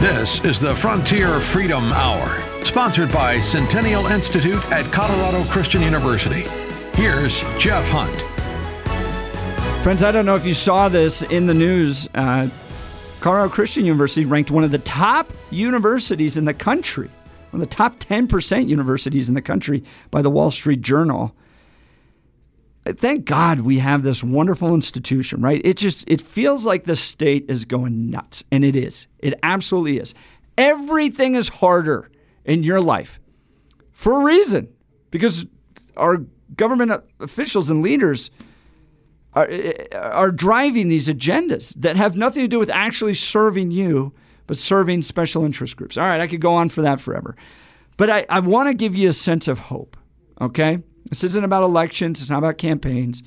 This is the Frontier Freedom Hour, sponsored by Centennial Institute at Colorado Christian University. Here's Jeff Hunt. Friends, I don't know if you saw this in the news. Uh, Colorado Christian University ranked one of the top universities in the country, one of the top 10% universities in the country by the Wall Street Journal. Thank God we have this wonderful institution, right? It just it feels like the state is going nuts, and it is. It absolutely is. Everything is harder in your life for a reason, because our government officials and leaders are, are driving these agendas that have nothing to do with actually serving you, but serving special interest groups. All right, I could go on for that forever. But I, I want to give you a sense of hope, okay? This isn't about elections, it's not about campaigns.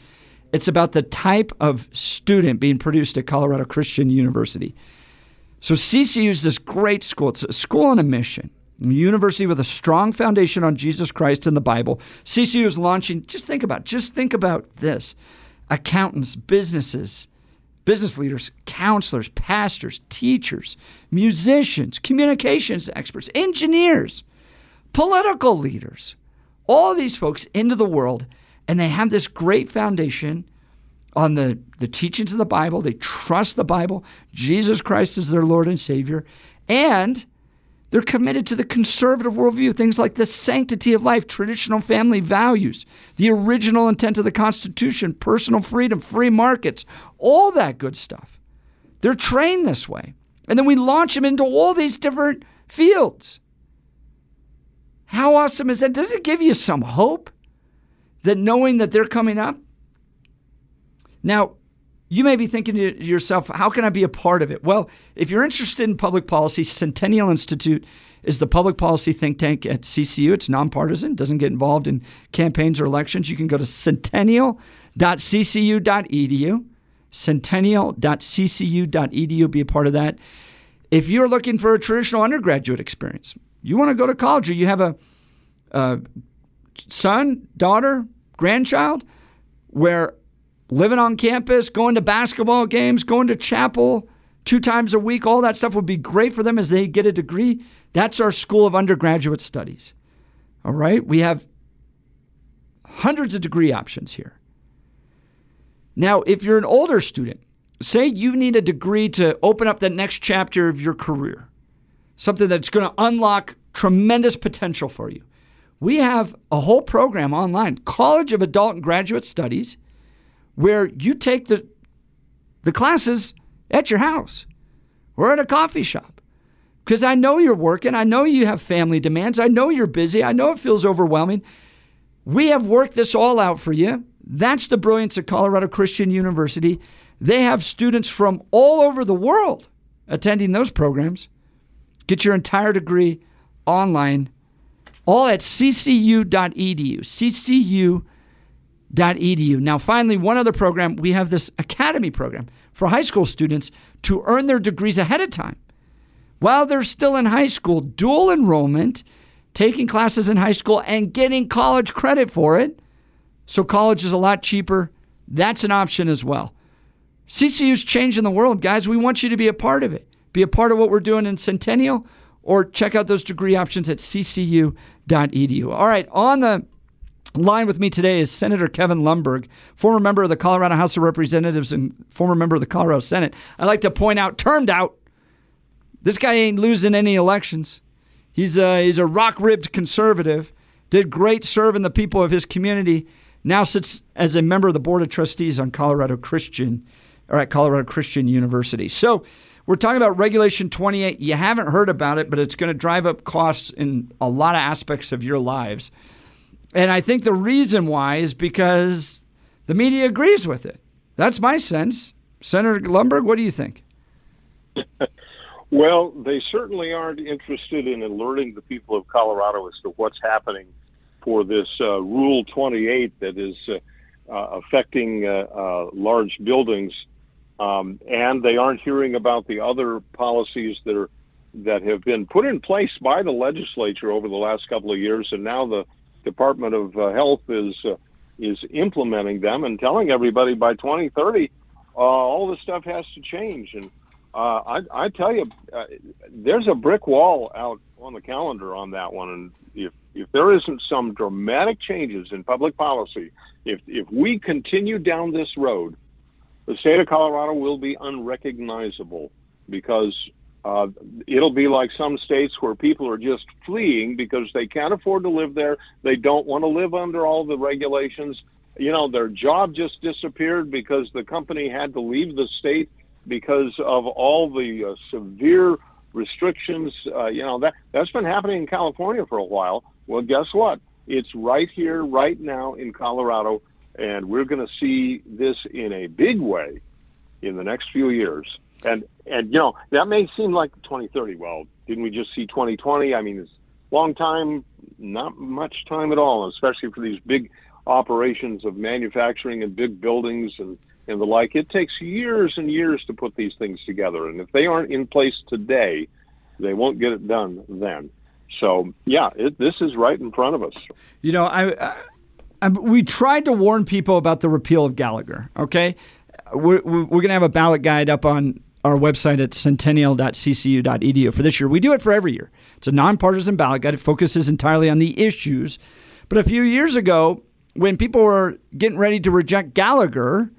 It's about the type of student being produced at Colorado Christian University. So CCU is this great school. It's a school on a mission. A university with a strong foundation on Jesus Christ and the Bible. CCU is launching, just think about, just think about this. Accountants, businesses, business leaders, counselors, pastors, teachers, musicians, communications experts, engineers, political leaders, all these folks into the world, and they have this great foundation on the, the teachings of the Bible. They trust the Bible. Jesus Christ is their Lord and Savior. And they're committed to the conservative worldview, things like the sanctity of life, traditional family values, the original intent of the Constitution, personal freedom, free markets, all that good stuff. They're trained this way. And then we launch them into all these different fields. How awesome is that? Does it give you some hope that knowing that they're coming up? Now, you may be thinking to yourself, how can I be a part of it? Well, if you're interested in public policy, Centennial Institute is the public policy think tank at CCU. It's nonpartisan, doesn't get involved in campaigns or elections. You can go to centennial.ccu.edu, centennial.ccu.edu, be a part of that. If you're looking for a traditional undergraduate experience, you want to go to college or you have a, a son, daughter, grandchild, where living on campus, going to basketball games, going to chapel two times a week, all that stuff would be great for them as they get a degree. That's our School of Undergraduate Studies. All right? We have hundreds of degree options here. Now, if you're an older student, say you need a degree to open up the next chapter of your career, something that's going to unlock tremendous potential for you. We have a whole program online, College of Adult and Graduate Studies, where you take the, the classes at your house or at a coffee shop. Because I know you're working, I know you have family demands, I know you're busy, I know it feels overwhelming. We have worked this all out for you. That's the brilliance of Colorado Christian University. They have students from all over the world attending those programs. Get your entire degree online, all at ccu.edu. ccu.edu. Now, finally, one other program we have this academy program for high school students to earn their degrees ahead of time. While they're still in high school, dual enrollment, taking classes in high school and getting college credit for it. So, college is a lot cheaper. That's an option as well. CCU's changing the world, guys. We want you to be a part of it. Be a part of what we're doing in Centennial or check out those degree options at ccu.edu. All right, on the line with me today is Senator Kevin Lundberg, former member of the Colorado House of Representatives and former member of the Colorado Senate. I like to point out, termed out. This guy ain't losing any elections. He's a, he's a rock ribbed conservative, did great serving the people of his community, now sits as a member of the Board of Trustees on Colorado Christian, or at Colorado Christian University. So, we're talking about Regulation 28. You haven't heard about it, but it's going to drive up costs in a lot of aspects of your lives. And I think the reason why is because the media agrees with it. That's my sense. Senator Lundberg, what do you think? well, they certainly aren't interested in alerting the people of Colorado as to what's happening for this uh, Rule 28 that is uh, uh, affecting uh, uh, large buildings um, and they aren't hearing about the other policies that are that have been put in place by the legislature over the last couple of years, and now the Department of uh, Health is uh, is implementing them and telling everybody by 2030 uh, all this stuff has to change. And uh, I, I tell you, uh, there's a brick wall out on the calendar on that one, and if if there isn't some dramatic changes in public policy, if if we continue down this road, the state of Colorado will be unrecognizable because uh, it'll be like some states where people are just fleeing because they can't afford to live there. They don't want to live under all the regulations. You know, their job just disappeared because the company had to leave the state because of all the uh, severe restrictions. Uh, you know that that's been happening in California for a while. Well, guess what? It's right here, right now in Colorado, and we're going to see this in a big way in the next few years. And and you know that may seem like 2030. Well, didn't we just see 2020? I mean, it's a long time, not much time at all, especially for these big operations of manufacturing and big buildings and and the like. It takes years and years to put these things together, and if they aren't in place today, they won't get it done then. So yeah, it, this is right in front of us. You know, I, I, Uh, we tried to warn people about the repeal of Gallagher. Okay, we're, we're going to have a ballot guide up on our website at centennial.ccu.edu for this year. We do it for every year. It's a nonpartisan ballot guide. It focuses entirely on the issues. But a few years ago, when people were getting ready to reject Gallagher,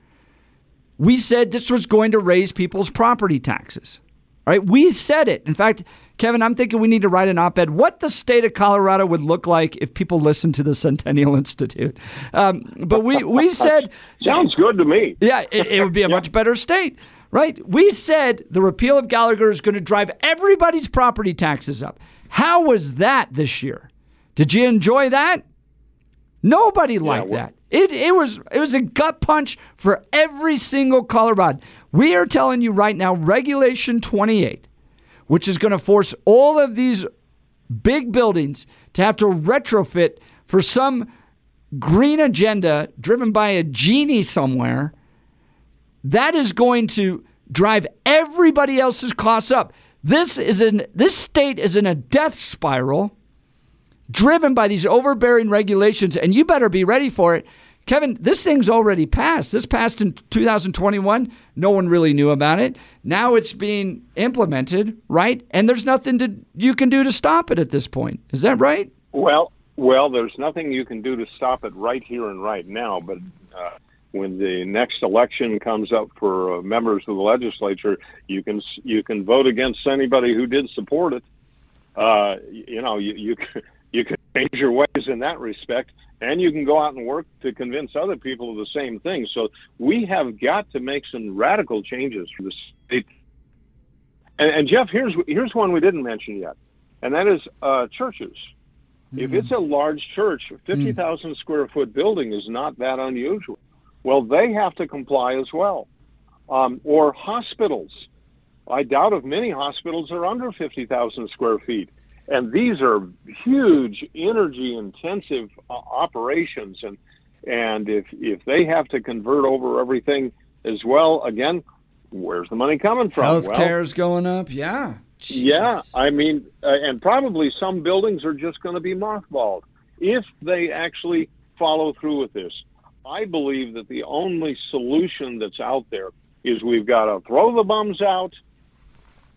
we said this was going to raise people's property taxes. All right, we said it. In fact, Kevin, I'm thinking we need to write an op ed what the state of Colorado would look like if people listened to the Centennial Institute. Um, but we, we said. Sounds good to me. Yeah, it, it would be a much better state, right? We said the repeal of Gallagher is going to drive everybody's property taxes up. How was that this year? Did you enjoy that? Nobody liked well, that. It, it was it was a gut punch for every single Colorado. We are telling you right now, Regulation 28 which is going to force all of these big buildings to have to retrofit for some green agenda driven by a genie somewhere, that is going to drive everybody else's costs up. This is in this state is in a death spiral driven by these overbearing regulations and you better be ready for it Kevin, this thing's already passed. This passed in 2021. No one really knew about it. Now it's being implemented, right? And there's nothing to you can do to stop it at this point. Is that right? Well, well, there's nothing you can do to stop it right here and right now. But uh, when the next election comes up for uh, members of the legislature, you can you can vote against anybody who did support it. Uh, you know, you you you can change your ways in that respect and you can go out and work to convince other people of the same thing. So we have got to make some radical changes for the state. And, and Jeff, here's here's one we didn't mention yet, and that is uh, churches. Mm-hmm. If it's a large church, fifty thousand mm-hmm. square foot building is not that unusual. Well, they have to comply as well, um, or hospitals. I doubt if many hospitals are under fifty thousand square feet and these are huge energy intensive uh, operations. And and if if they have to convert over everything as well again where's the money coming from? Healthcare is well, going up. Yeah. Jeez. yeah i mean uh, and probably some buildings are just going to be mothballed if they actually follow through with this. I believe that the only solution that's out there is we've got to throw the bums out.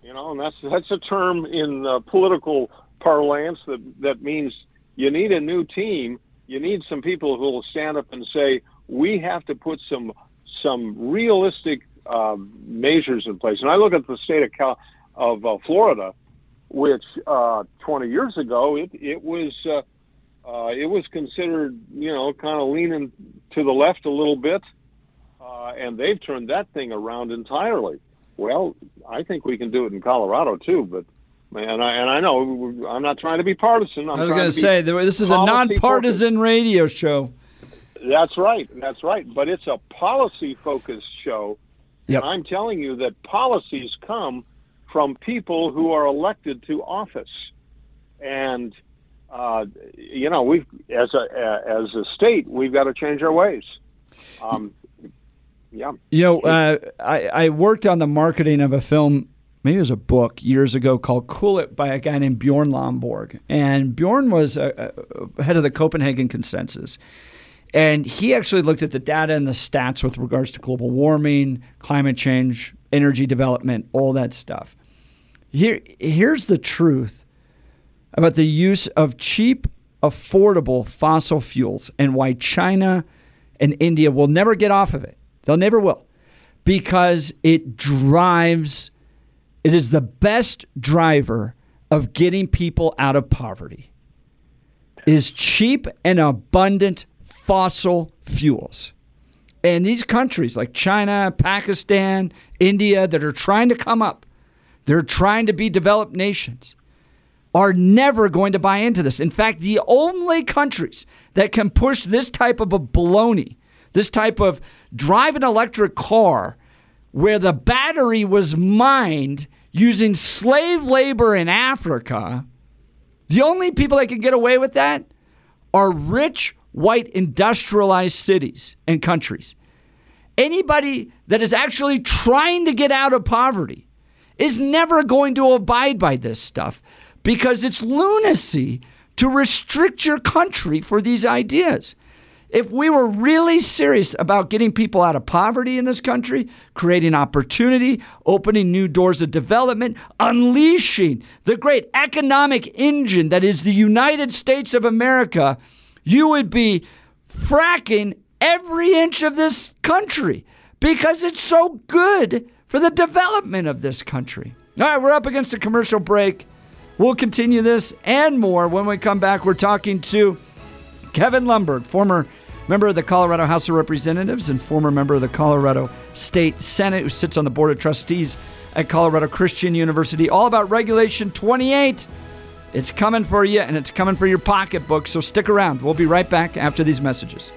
You know, and that's that's a term in uh, political parlance that that means you need a new team. You need some people who will stand up and say we have to put some some realistic uh, measures in place. And I look at the state of Cal- of uh, Florida, which uh, 20 years ago it it was uh, uh, it was considered you know kind of leaning to the left a little bit, uh, and they've turned that thing around entirely. Well, I think we can do it in Colorado too, but and I and I know I'm not trying to be partisan. I'm i was going to say this is a nonpartisan focused. radio show. That's right. That's right. But it's a policy focused show. Yep. And I'm telling you that policies come from people who are elected to office, and uh, you know we as a as a state we've got to change our ways. Um, yeah. You know, uh, I, I worked on the marketing of a film, maybe it was a book years ago called Cool It by a guy named Bjorn Lomborg. And Bjorn was a, a head of the Copenhagen Consensus. And he actually looked at the data and the stats with regards to global warming, climate change, energy development, all that stuff. Here, here's the truth about the use of cheap, affordable fossil fuels and why China and India will never get off of it. They'll never will. Because it drives, it is the best driver of getting people out of poverty. Is cheap and abundant fossil fuels. And these countries like China, Pakistan, India that are trying to come up, they're trying to be developed nations, are never going to buy into this. In fact, the only countries that can push this type of a baloney, this type of drive an electric car where the battery was mined using slave labor in Africa, the only people that can get away with that are rich white industrialized cities and countries. Anybody that is actually trying to get out of poverty is never going to abide by this stuff because it's lunacy to restrict your country for these ideas. If we were really serious about getting people out of poverty in this country, creating opportunity, opening new doors of development, unleashing the great economic engine that is the United States of America, you would be fracking every inch of this country because it's so good for the development of this country. All right, we're up against a commercial break. We'll continue this and more when we come back. We're talking to Kevin Lomborg, former member of the Colorado House of Representatives and former member of the Colorado State Senate, who sits on the Board of Trustees at Colorado Christian University, all about Regulation 28. It's coming for you and it's coming for your pocketbook, so stick around. We'll be right back after these messages.